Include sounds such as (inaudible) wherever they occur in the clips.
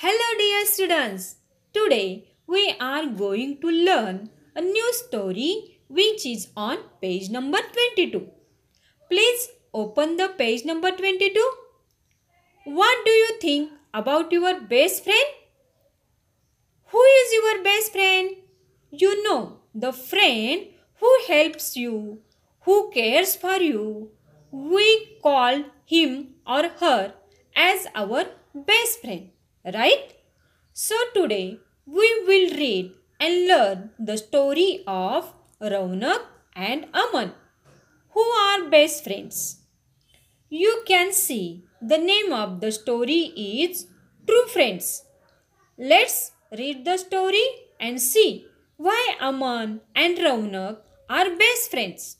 Hello dear students. Today we are going to learn a new story which is on page number 22. Please open the page number 22. What do you think about your best friend? Who is your best friend? You know, the friend who helps you, who cares for you. We call him or her as our best friend, right? So today we will read and learn the story of Raunak and Aman, who are best friends. You can see the name of the story is True Friends. Let's read the story and see why Aman and Raunak are best friends.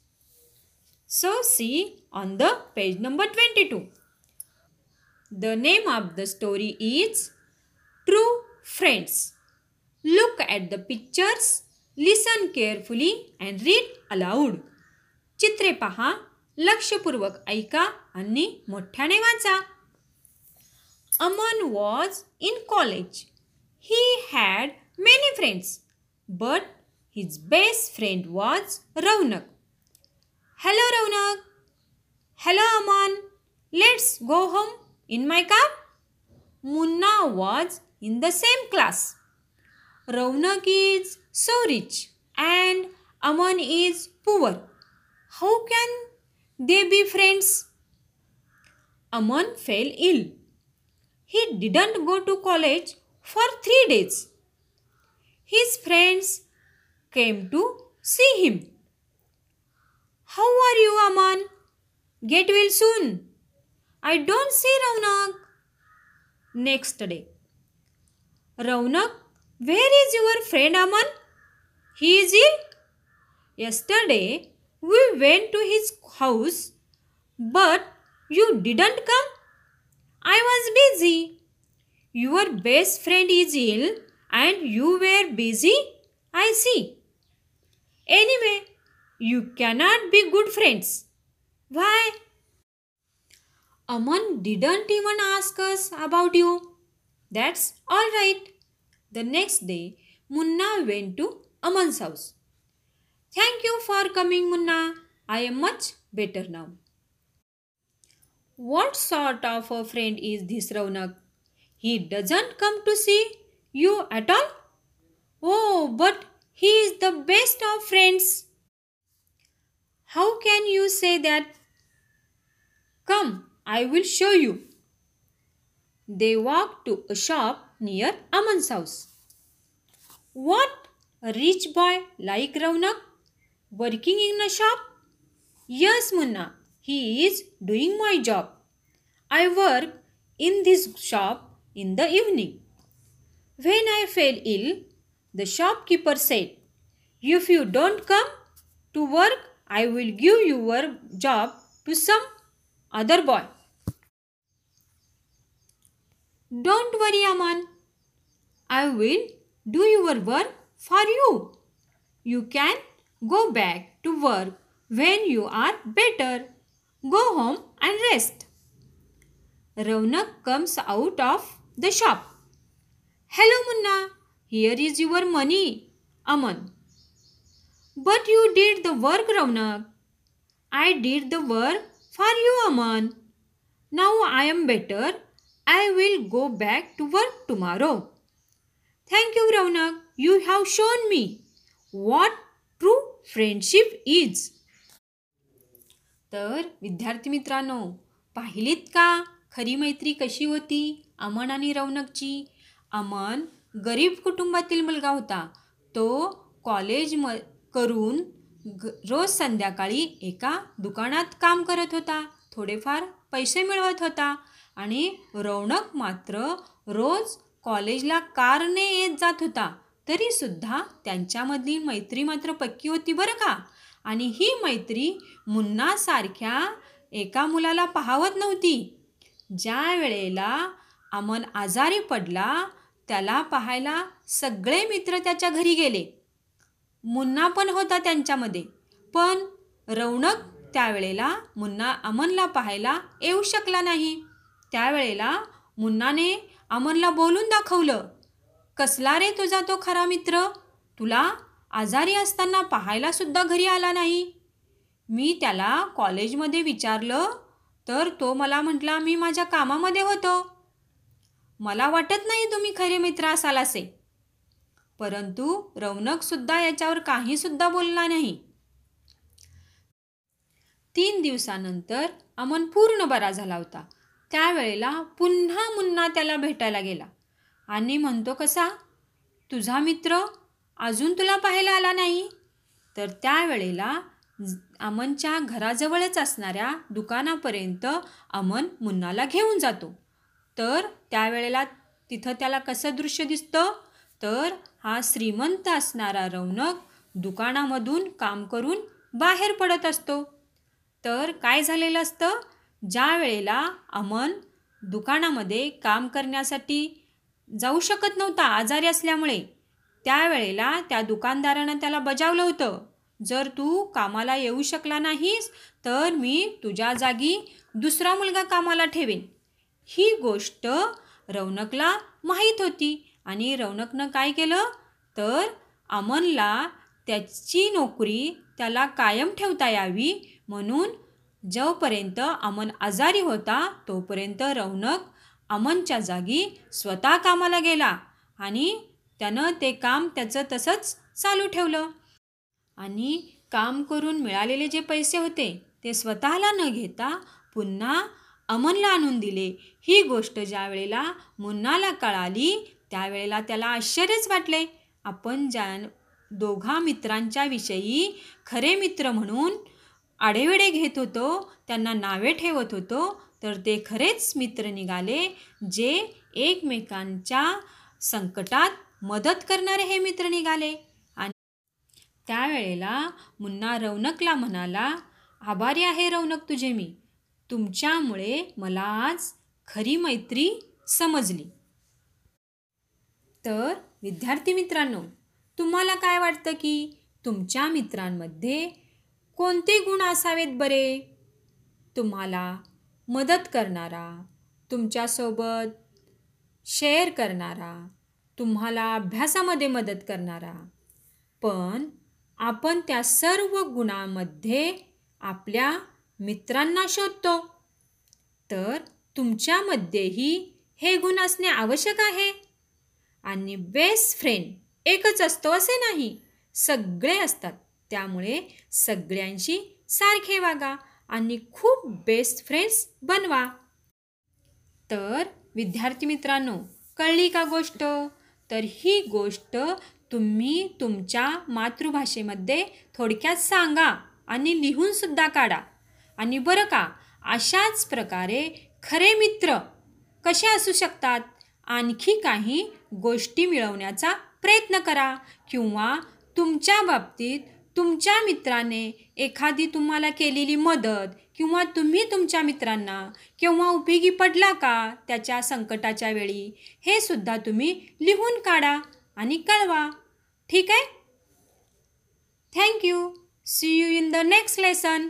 So, see on the page number 22. The name of the story is true friends look at the pictures listen carefully and read aloud. चित्रे पहा लक्षपूर्वक ऐका आणि मोठ्याने वाचा Aman was in college he had many friends but his best friend was Raunak hello Raunak hello Aman let's go home in my car Munna was in the same class. Raunak is so rich and Aman is poor. How can they be friends? Aman fell ill. He didn't go to college for three days. His friends came to see him. How are you, Aman? Get well soon. I don't see Raunak. Next day. Raunak, where is your friend Aman? He is ill. Yesterday we went to his house, but you didn't come. I was busy. Your best friend is ill and you were busy? I see. Anyway, you cannot be good friends. Why? Aman didn't even ask us about you. That's all right. The next day, Munna went to Aman's house. Thank you for coming, Munna. I am much better now. What sort of a friend is this Raunak? He doesn't come to see you at all? Oh, but he is the best of friends. How can you say that? Come, I will show you. They walked to a shop near Aman's house. What? A rich boy like Raunak? Working in a shop? Yes, Munna. He is doing my job. I work in this shop in the evening. When I fell ill, the shopkeeper said, If you don't come to work, I will give your job to some other boy. Don't worry, Aman. I will do your work for you. You can go back to work when you are better. Go home and rest. Raunak comes out of the shop. Hello, Munna. Here is your money, Aman. But you did the work, Raunak. I did the work for you, Aman. Now I am better. I will go back to work tomorrow. Thank you, Raunak. You have shown me what true friendship is. तर विद्यार्थी मित्रांनो पाहिलीत का खरी मैत्री कशी होती अमन आणि रौनकची अमन गरीब कुटुंबातील मुलगा होता तो कॉलेज म करून ग रोज संध्याकाळी एका दुकानात काम करत होता थोडेफार पैसे मिळवत होता आणि रौनक मात्र रोज कॉलेजला कारने येत जात होता. तरीसुद्धा त्यांच्यामधली मैत्री मात्र पक्की होती बरं का? आणि ही मैत्री मुन्नासारख्या एका मुलाला पाहावत नव्हती. ज्या वेळेला अमन आजारी पडला त्याला पाहायला सगळे मित्र त्याच्या घरी गेले. मुन्ना पण होता त्यांच्यामध्ये. पण रौनक त्यावेळेला मुन्ना अमनला पाहायला येऊ शकला नाही. त्यावेळेला मुन्नाने अमनला बोलून दाखवलं कसला रे तुझा तो खरा मित्र? तुला आजारी असताना पाहायला सुद्धा घरी आला नाही. मी त्याला कॉलेजमध्ये विचारलं तर तो मला म्हटला मी माझ्या कामामध्ये होतो. मला वाटत नाही तुम्ही खरे मित्र असाल असे परंतु रौनकसुद्धा याच्यावर काहीसुद्धा बोलला नाही. तीन दिवसानंतर अमन पूर्ण बरा झाला होता. त्यावेळेला पुन्हा मुन्ना त्याला भेटायला गेला. आणि म्हणतो कसा? तुझा मित्र अजून तुला पाहायला आला नाही? तर त्यावेळेला अमनच्या घराजवळच असणाऱ्या दुकानापर्यंत अमन मुन्नाला घेऊन जातो. तर त्यावेळेला तिथं त्याला कसं दृश्य दिसतं? तर हा श्रीमंत असणारा रौनक दुकानामधून काम करून बाहेर पडत असतो. तर काय झालेलं असतं? ज्या वेळेला अमन दुकानामध्ये काम करण्यासाठी जाऊ शकत नव्हता आजारी असल्यामुळे त्यावेळेला त्या दुकानदारानं त्याला बजावलं होतं. जर तू कामाला येऊ शकला नाहीस तर मी तुझ्या जागी दुसरा मुलगा कामाला ठेवेन. ही गोष्ट रौनकला माहीत होती आणि रौनकनं काय केलं? तर अमनला त्याची नोकरी त्याला कायम ठेवता यावी म्हणून जोपर्यंत अमन आजारी होता तोपर्यंत रौनक अमनच्या जागी स्वतः कामाला गेला आणि त्यानं ते काम त्याचं तसंच चालू ठेवलं. आणि काम करून मिळालेले जे पैसे होते ते स्वतःला न घेता पुन्हा अमनला आणून दिले. ही गोष्ट ज्या वेळेला मुन्नाला कळाली त्यावेळेला त्याला आश्चर्यच वाटले. आपण ज्या दोघा मित्रांच्या विषयी खरे मित्र म्हणून आडेवेडे घेत होतो त्यांना नावे ठेवत होतो तर ते खरेच मित्र निघाले जे एकमेकांच्या संकटात मदत करणारे हे मित्र निघाले. आणि त्यावेळेला मुन्ना रौनकला म्हणाला आभारी आहे रौनक तुझे मी. तुमच्यामुळे मला आज खरी मैत्री समजली. तर विद्यार्थी मित्रांनो तुम्हाला काय वाटतं की तुमच्या मित्रांमध्ये कोणते गुण असावेत बरे? तुम्हाला मदत करणारा तुमच्यासोबत शेअर करणारा तुम्हाला अभ्यासामध्ये मदत करणारा. पण आपण त्या सर्व गुणांमध्ये आपल्या मित्रांना शोधतो. तर तुमच्यामध्येही हे गुण असणे आवश्यक आहे. आणि बेस्ट फ्रेंड एकच असतो असे नाही सगळे असतात. त्यामुळे सगळ्यांशी सारखे वागा आणि खूप बेस्ट फ्रेंड्स बनवा. तर विद्यार्थी मित्रांनो कळली का गोष्ट? तर ही गोष्ट तुम्ही तुमच्या मातृभाषेमध्ये थोडक्यात सांगा आणि लिहूनसुद्धा काढा. आणि बरं का अशाच प्रकारे खरे मित्र कसे असू शकतात? आणखी काही गोष्टी मिळवण्याचा प्रयत्न करा किंवा तुमच्या बाबतीत तुमच्या मित्राने एखादी तुम्हाला केलेली मदत किंवा तुम्ही तुमच्या मित्रांना केव्हा उपयोगी पडला का त्याच्या संकटाच्या वेळी हे सुद्धा तुम्ही लिहून काढा आणि कळवा. ठीक आहे? Thank you see you in the next lesson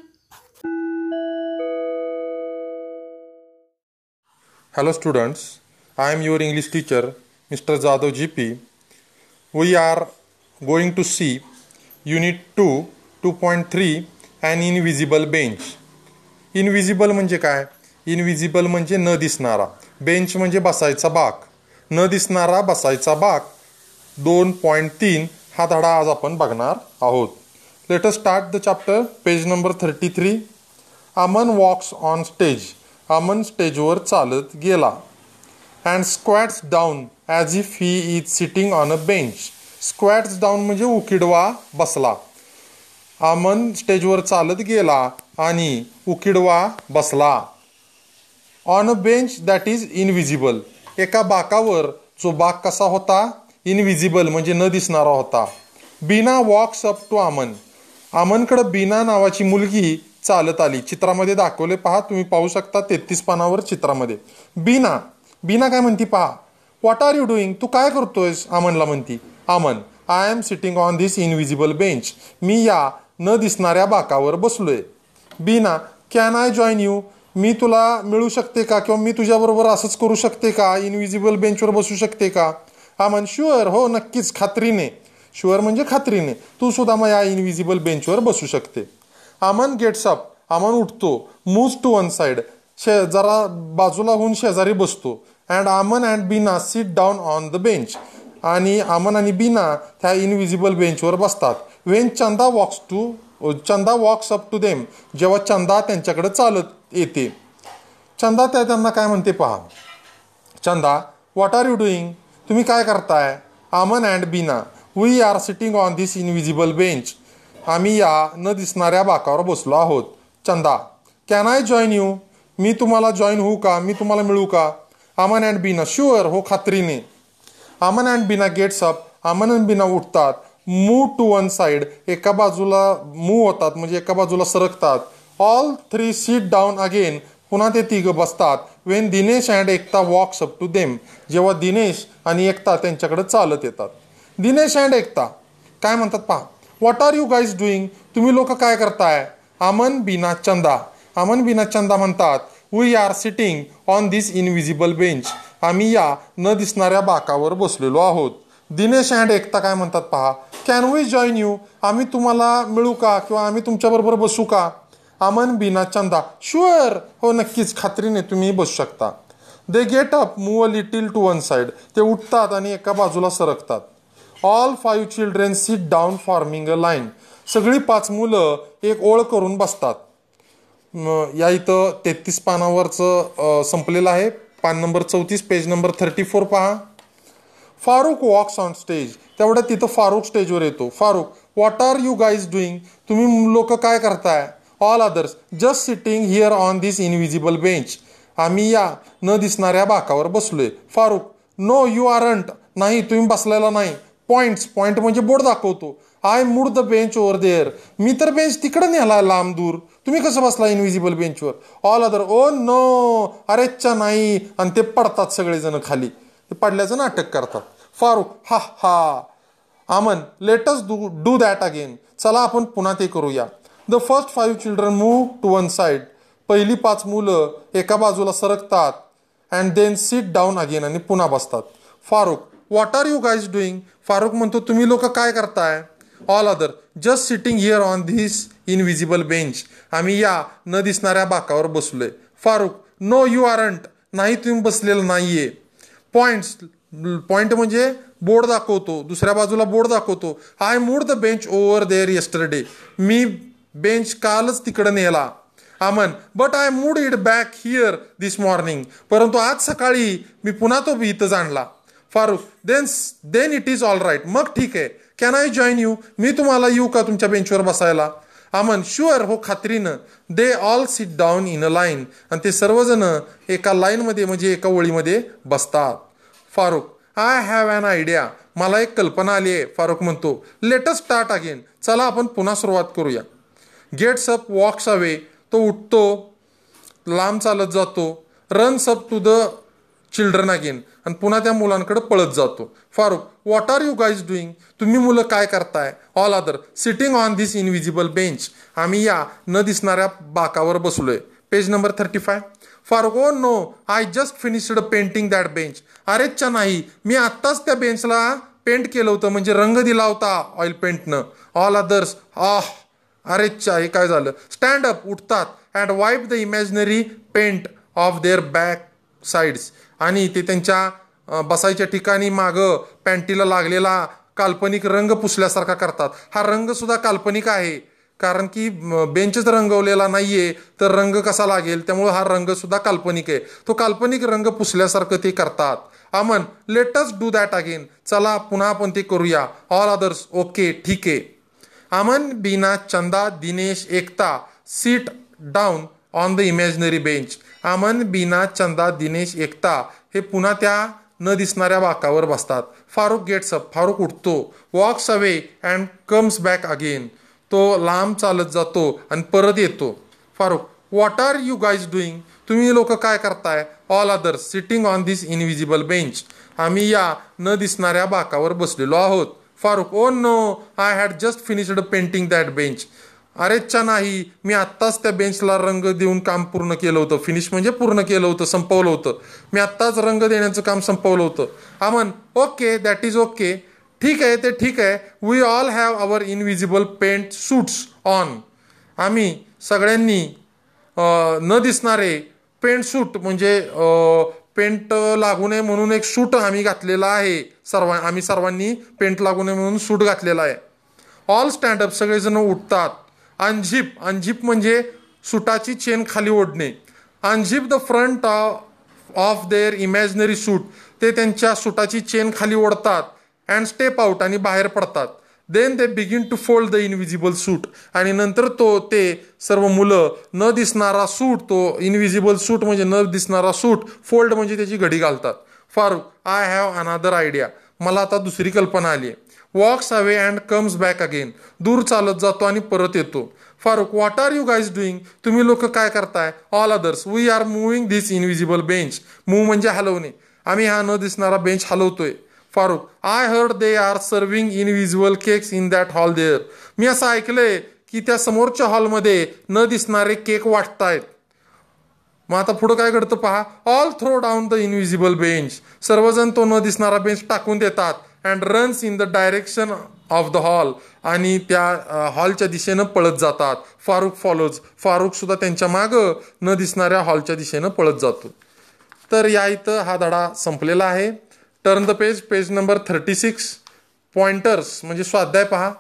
hello students I am your English teacher mister Jadhav ji P we are going to see unit two two point three and invisible bench. Invisible म्हणजे काय? Invisible म्हणजे न दिसणारा. Bench म्हणजे बसायचा बाक. न दिसणारा बसायचा बाक. दोन पॉईंट तीन हा धडा आज आपण बघणार आहोत. Let start the chapter page number thirty three Aman walks on stage Aman स्टेजवर चालत गेला. And squats down as if he is sitting on a bench squats down म्हणजे उकिडवा बसला. आमन स्टेजवर चालत गेला आणि उकिडवा बसला. On a bench that is invisible एका बाकावर जो बाक कसा होता? इनविजिबल म्हणजे न दिसणारा होता. बीना वॉक्स अप टू आमन. आमनकडं बीना नावाची मुलगी चालत आली. चित्रामध्ये दाखवले. पहा तुम्ही पाहू शकता तेहतीस पानावर चित्रामध्ये. बीना. बीना काय म्हणती पहा. व्हॉट आर यू डुईंग तू काय करतोयस? आमनला म्हणती. Aman I am sitting on this invisible bench मी या न दिसणाऱ्या बाकावर बसलोय. Beena can I join you मी तुला मिळू शकते का किंवा मी तुझ्याबरोबर असंच करू शकते का? इनविजिबल बेंचवर बसू शकते का? आमन शुअर हो नक्कीच. खात्रीने. शुअर म्हणजे खात्रीने. तू सुद्धा मग या इनविजिबल बेंचवर बसू शकते. आमन गेट्स अप आमन उठतो. मूव्ह टू वन साइड शे जरा बाजूला होऊन शेजारी बसतो. And Aman and Beena sit down on the bench आणि आमन आणि बीना त्या इनविजिबल बेंचवर बसतात. When Chanda walks to Chanda walks up to them जेव्हा चंदा त्यांच्याकडे चालत येते. चंदा त्या त्यांना काय म्हणते पहा. Chanda what are you doing तुम्ही काय करताय? Aman and Beena we are sitting on this invisible bench आम्ही या न दिसणाऱ्या बाकावर बसलो आहोत. Chanda can I join you मी तुम्हाला जॉईन होऊ का? मी तुम्हाला मिळू का? आमन अँड बीना शुअर हो खात्रीने. आमन and Bina gets up Aman and Bina उठतात मूव टू वन साईड एका बाजूला मूव होतात म्हणजे एका बाजूला सरकतात. All three sit down again पुन्हा ते तिघं बसतात. When Dinesh and Ekta walks up to them जेव्हा दिनेश आणि एकता त्यांच्याकडे चालत येतात. दिनेश अँड एकता काय म्हणतात पहा what are you guys doing तुम्ही लोक काय करताय? अमन बिना चंदा. अमन बिना चंदा म्हणतात we are sitting on this invisible bench आम्ही या न दिसणाऱ्या बाकावर बसलेलो आहोत. दिनेश अँड एकता काय म्हणतात पहा? कॅन वी जॉईन यू आम्ही तुम्हाला मिळू का? किंवा आम्ही तुमच्याबरोबर बसू का? अमन बिना चंदा. शुअर हो नक्कीच. खात्रीने तुम्ही बसू शकता. They get up move a little to one side ते उठतात आणि एका बाजूला सरकतात. All five children sit down forming a line सगळी पाच मुलं एक ओळ करून बसतात. या इथं तेहतीस पानावरचं संपलेलं आहे. पान नंबर चौतीस पेज नंबर थर्टी फोर पहा. फारुक वॉक्स ऑन स्टेज तेवढ्या तिथं फारुक स्टेजवर येतो. Farooq what are you guys doing तुम्ही लोक काय करताय? All others just sitting here on this invisible bench आम्ही या न दिसणाऱ्या बाकावर बसलोय. फारुक नो यू आरंट नाही तुम्ही बसलेला नाही. पॉइंट्स पॉइंट म्हणजे बोर्ड दाखवतो. I moved the bench over there. मी तर बेंच तिकडं नेला लांब दूर. तुम्ही कसं बसला इनव्हिजिबल बेंचवर? ऑल अदर ओ नो अरेच्छा नाही. आणि ते पडतात सगळेजण खाली. ते पडल्याचं नाटक करतात. फारुख हा हा. Aman let's do do that again चला आपण पुन्हा ते करूया. The first five children move to one side पहिली पाच मुलं एका बाजूला सरकतात and then sit down again आणि पुन्हा बसतात. Farooq what are you guys doing Farooq म्हणतो तुम्ही लोक काय करताय? All other just sitting here on this invisible bench आम्ही या न दिसणाऱ्या बाकावर बसलोय. फारुक नो यू आरंट नाही तुम्ही बसलेलं नाहीये. पॉईंट्स पॉईंट म्हणजे बोर्ड दाखवतो. दुसऱ्या बाजूला बोर्ड दाखवतो. I moved the bench over there yesterday me bench कालच तिकडे नेला. Aman but I moved it back here this morning परंतु आज सकाळी मी पुन्हा तो इथं जाणला. Farooq then then it is all right मग ठीक आहे. कॅन आय जॉईन यू मी तुम्हाला येऊ का तुमच्या बेंचवर बसायला? अमन शुअर हो खात्रीनं. They all sit down in a line आणि ते सर्वजण एका लाईनमध्ये म्हणजे एका ओळीमध्ये बसतात. Farooq I have an idea मला एक कल्पना आली आहे फारुख म्हणतो. लेटस स्टार्ट अगेन चला आपण पुन्हा सुरुवात करूया. गेट्स अप वॉक्स अवे तो उठतो लांब चालत जातो. Runs up to the children again आणि पुन्हा त्या मुलांकडे पळत जातो. Farooq what are you guys doing तुम्ही मुलं काय करताय? All other sitting on this invisible bench आम्ही या न दिसणाऱ्या बाकावर बसलोय. Page number thirty five Farooq oh no I just finished painting that bench अरेच्छा नाही मी आत्ताच त्या बेंचला पेंट केलं होतं म्हणजे रंग दिला होता ऑइल पेंटनं ऑल अदर्स आह अरेच्छा हे काय झालं? स्टँड अप उठतात and wipe the imaginary paint off their back sides आणि ते त्यांच्या बसायच्या ठिकाणी मागं पॅन्टीला लागलेला काल्पनिक रंग पुसल्यासारखा करतात. हा रंगसुद्धा काल्पनिक आहे. कारण की बेंचच रंगवलेला नाही आहे तर रंग कसा लागेल? त्यामुळे हा रंगसुद्धा काल्पनिक आहे. तो काल्पनिक रंग पुसल्यासारखं ते करतात. Aman let's do that again चला पुन्हा आपण ते करूया. ऑल अदर्स ओके ठीक आहे. Aman Beena Chanda Dinesh Ekta sit down on the imaginary bench Aman Beena Chanda Dinesh एकता हे पुन्हा त्या न दिसणाऱ्या बाकावर बसतात. फारुख गेट्स अप फारुख उठतो. Walks away and comes back again तो लांब चालत जातो आणि परत येतो. Farooq what are you guys doing तुम्ही लोक काय करताय? All others sitting on this invisible bench आम्ही या न दिसणाऱ्या बाकावर बसलेलो आहोत. Farooq oh no I had just finished painting that bench अरेच्छा नाही मी आत्ताच त्या बेंचला रंग देऊन काम पूर्ण केलं होतं. फिनिश म्हणजे पूर्ण केलं होतं संपवलं होतं. मी आत्ताच रंग देण्याचं काम संपवलं होतं. Aman okay that is okay ठीक आहे ते ठीक आहे. We all have our invisible paint suits on आम्ही सगळ्यांनी न दिसणारे पेंट सूट म्हणजे पेंट लागू नये म्हणून एक सूट आम्ही घातलेला आहे. सर्व आम्ही सर्वांनी पेंट लागू नये म्हणून सूट घातलेला आहे. ऑल स्टँडअप सगळेजण उठतात. अनझिप अनझिप म्हणजे सुटाची चेन खाली ओढणे. Unzip the front of their imaginary suit ते त्यांच्या सुटाची चेन खाली ओढतात अँड स्टेप आउट आणि बाहेर पडतात. Then they begin to fold the invisible suit आणि नंतर तो ते सर्व मुलं न दिसणारा सूट तो इनविजिबल सूट म्हणजे न दिसणारा सूट फोल्ड म्हणजे त्याची घडी घालतात. Farooq I have another idea मला आता दुसरी कल्पना आली आहे. Walks away and comes back again दूर चालत जातो आणि परत येतो. Farooq what are you guys doing तुम्ही लोक काय करताय? All others we are moving this invisible bench move म्हणजे हलवणे. आम्ही हा न दिसणारा bench हलवतोय. Farooq I heard they are serving invisible cakes in that hall there मी असं ऐकलंय की त्या समोरच्या हॉलमध्ये न दिसणारे केक वाटतायत. मग आता पुढं काय घडतं पहा? All throw down the invisible bench सर्वजण तो न दिसणारा बेंच टाकून देतात. And runs in the direction of the hall आणि त्या हॉलच्या दिशेनं पळत जातात. फारुख फॉलोज फारुख सुद्धा त्यांच्या मागं न दिसणाऱ्या हॉलच्या दिशेनं पळत जातो. तर या इथं हा धडा संपलेला आहे. Turn the page page number thirty six pointers म्हणजे स्वाध्याय पहा.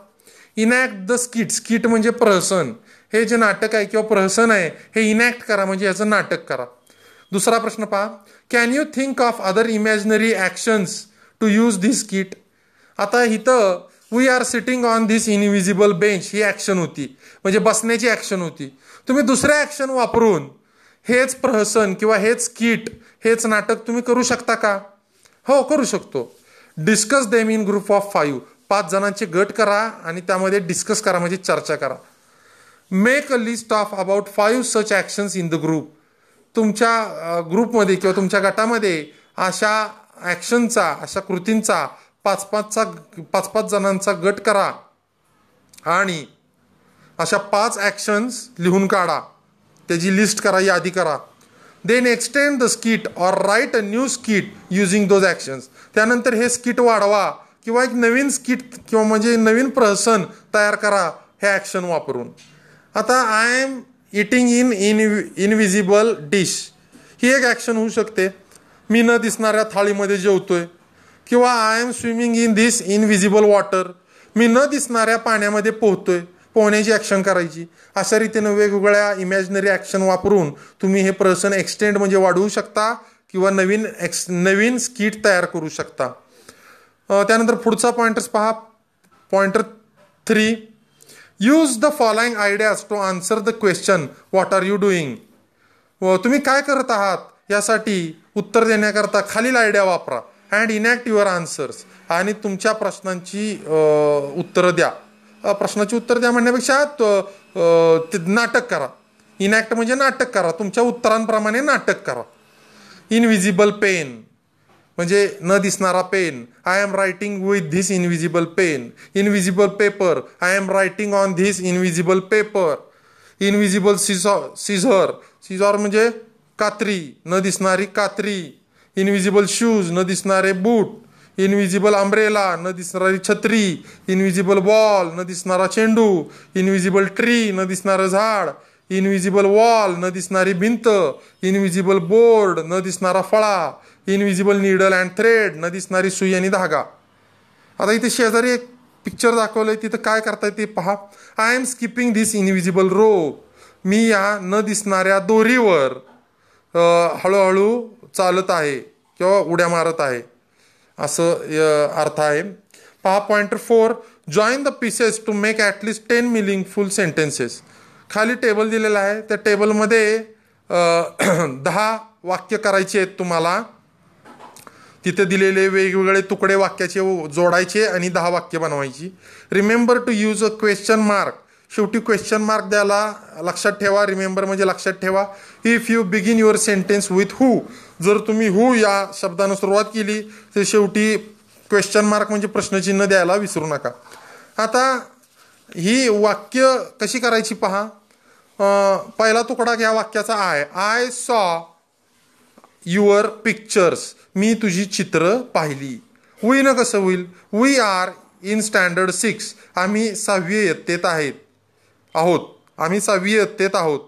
इनॅक्ट द स्किट स्किट म्हणजे प्रहसन. हे जे नाटक आहे किंवा प्रहसन आहे हे इनॅक्ट करा म्हणजे याचं नाटक करा. दुसरा प्रश्न पहा. Can you think of other imaginary actions to use this skit आता इथं we are sitting on this invisible bench he action होती. म्हणजे बसण्याची ॲक्शन होती. तुम्ही दुसऱ्या ॲक्शन वापरून हेच प्रहसन किंवा हेच किट हेच नाटक तुम्ही करू शकता का? हो करू शकतो. Discuss them in group of five पाच जणांचे गट करा आणि त्यामध्ये डिस्कस करा म्हणजे चर्चा करा. Make a list of about five such actions in the group तुमच्या ग्रुपमध्ये किंवा तुमच्या गटामध्ये अशा ॲक्शनचा अशा कृतींचा पाच पाचचा पाच पाच जणांचा गट करा. आणि अशा पाच ॲक्शन्स लिहून काढा. त्याची लिस्ट करा यादी करा. Then extend the skit or write a new skit using those actions त्यानंतर हे स्किट वाढवा किंवा एक नवीन स्किट किंवा म्हणजे नवीन प्रहसन तयार करा हे ॲक्शन वापरून. आता I am eating in in invisible dish ही एक ॲक्शन होऊ शकते. मी न दिसणाऱ्या थाळीमध्ये जेवतोय. किंवा I am swimming in this invisible water मी न दिसणाऱ्या पाण्यामध्ये पोहतोय. पोहण्याची ॲक्शन करायची. अशा रीतीनं वेगवेगळ्या इमॅजिनरी ॲक्शन वापरून तुम्ही हे प्रसन एक्सटेंड म्हणजे वाढवू शकता किंवा नवीन एक्स नवीन स्किट तयार करू शकता. त्यानंतर पुढचा पॉइंटर्स पहा. Pointer three use the following ideas to answer the question what are you doing व तुम्ही काय करत आहात? यासाठी उत्तर देण्याकरता खालील आयडिया वापरा. अँड इनॅक्ट युअर आन्सर्स आणि तुमच्या प्रश्नांची उत्तरं द्या. प्रश्नाची उत्तर द्या म्हणण्यापेक्षा नाटक करा. इनॅक्ट म्हणजे नाटक करा. तुमच्या उत्तरांप्रमाणे नाटक करा. इनविजिबल पेन म्हणजे न दिसणारा pen I am writing with this invisible pen invisible paper I am writing on this invisible paper invisible scissor scissor scissor म्हणजे कात्री न दिसणारी कात्री. इनविजिबल शूज न दिसणारे बूट इनविजिबल अम्ब्रेला न दिसणारी छत्री. इनविजिबल बॉल न दिसणारा चेंडू. इनविजिबल ट्री न दिसणारं झाड. इनविजिबल वॉल न दिसणारी भिंत. इनविजिबल बोर्ड न दिसणारा फळा. इनविजिबल निडल अँड थ्रेड न दिसणारी सुई आणि धागा. आता इथे शेजारी एक पिक्चर दाखवलंय. तिथं काय करताय ते पहा. I am skipping this invisible rope मी या न दिसणाऱ्या दोरीवर हळूहळू चालत आहे किंवा उड्या मारत आहे. असं अर्थ आहे. पहा point four join the pieces to make at least ten meaningful sentences खाली टेबल दिलेलं आहे. त्या टेबलमध्ये (clears throat) दहा वाक्य करायचे आहेत तुम्हाला. तिथे दिलेले वेगवेगळे तुकडे वाक्याचे जोडायचे आणि दहा वाक्य बनवायची. Remember to use a question mark शेवटी क्वेश्चन मार्क द्यायला लक्षात ठेवा रिमेंबर म्हणजे लक्षात ठेवा. If you begin your sentence with who जर तुम्ही हू या शब्दानं सुरुवात केली तर शेवटी क्वेश्चन मार्क म्हणजे प्रश्नचिन्ह द्यायला विसरू नका. आता ही वाक्य कशी करायची पहा. पहिला तुकडा ह्या वाक्याचा I I saw your pictures मी तुझी चित्र पाहिली. होईन कसं होईल? We are in standard six आम्ही सहावी इयत्तेत आहेत. आहोत. आम्ही सहावी इयत्तेत आहोत.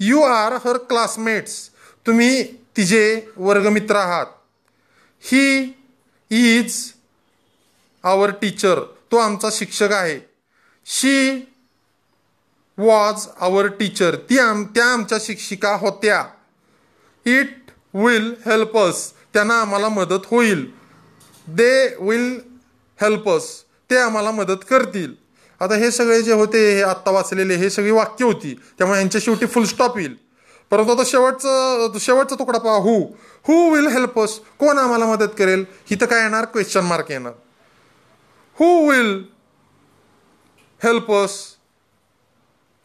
यू आर हर क्लासमेट्स तुम्ही तिचे वर्गमित्र आहात. ही इज आवर टीचर तो आमचा शिक्षक आहे. शी वॉज आवर टीचर ती आम त्या आमच्या शिक्षिका होत्या. इट विल हेल्प अस त्यांना आम्हाला मदत होईल. दे विल हेल्प अस ते आम्हाला मदत करतील. आता हे सगळे जे होते हे आत्ता वाचलेले हे सगळी वाक्य होती. त्यामुळे यांच्या शेवटी फुल स्टॉप येईल. परंतु आता शेवटचं शेवटचा तुकडा पहा. Who who will help us कोण आम्हाला मदत करेल? इथं काय येणार? क्वेश्चन मार्क येणार. हू विल हेल्प अस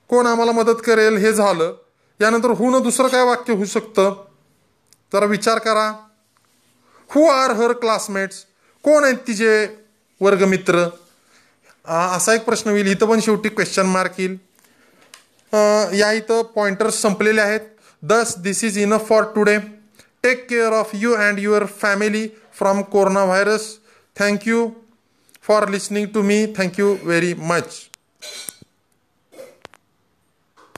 कोण आम्हाला मदत करेल? हे झालं. यानंतर हू दुसरं काय वाक्य होऊ शकतं? जरा विचार करा. हू आर हर क्लासमेट्स कोण आहेत तिचे वर्गमित्र? असा एक प्रश्न होईल. इथं पण शेवटी क्वेश्चन मार्क येईल. या इथं पॉइंटर्स संपलेले आहेत. दस this is enough for today take care of you and your family from corona virus thank you for listening to me thank you very much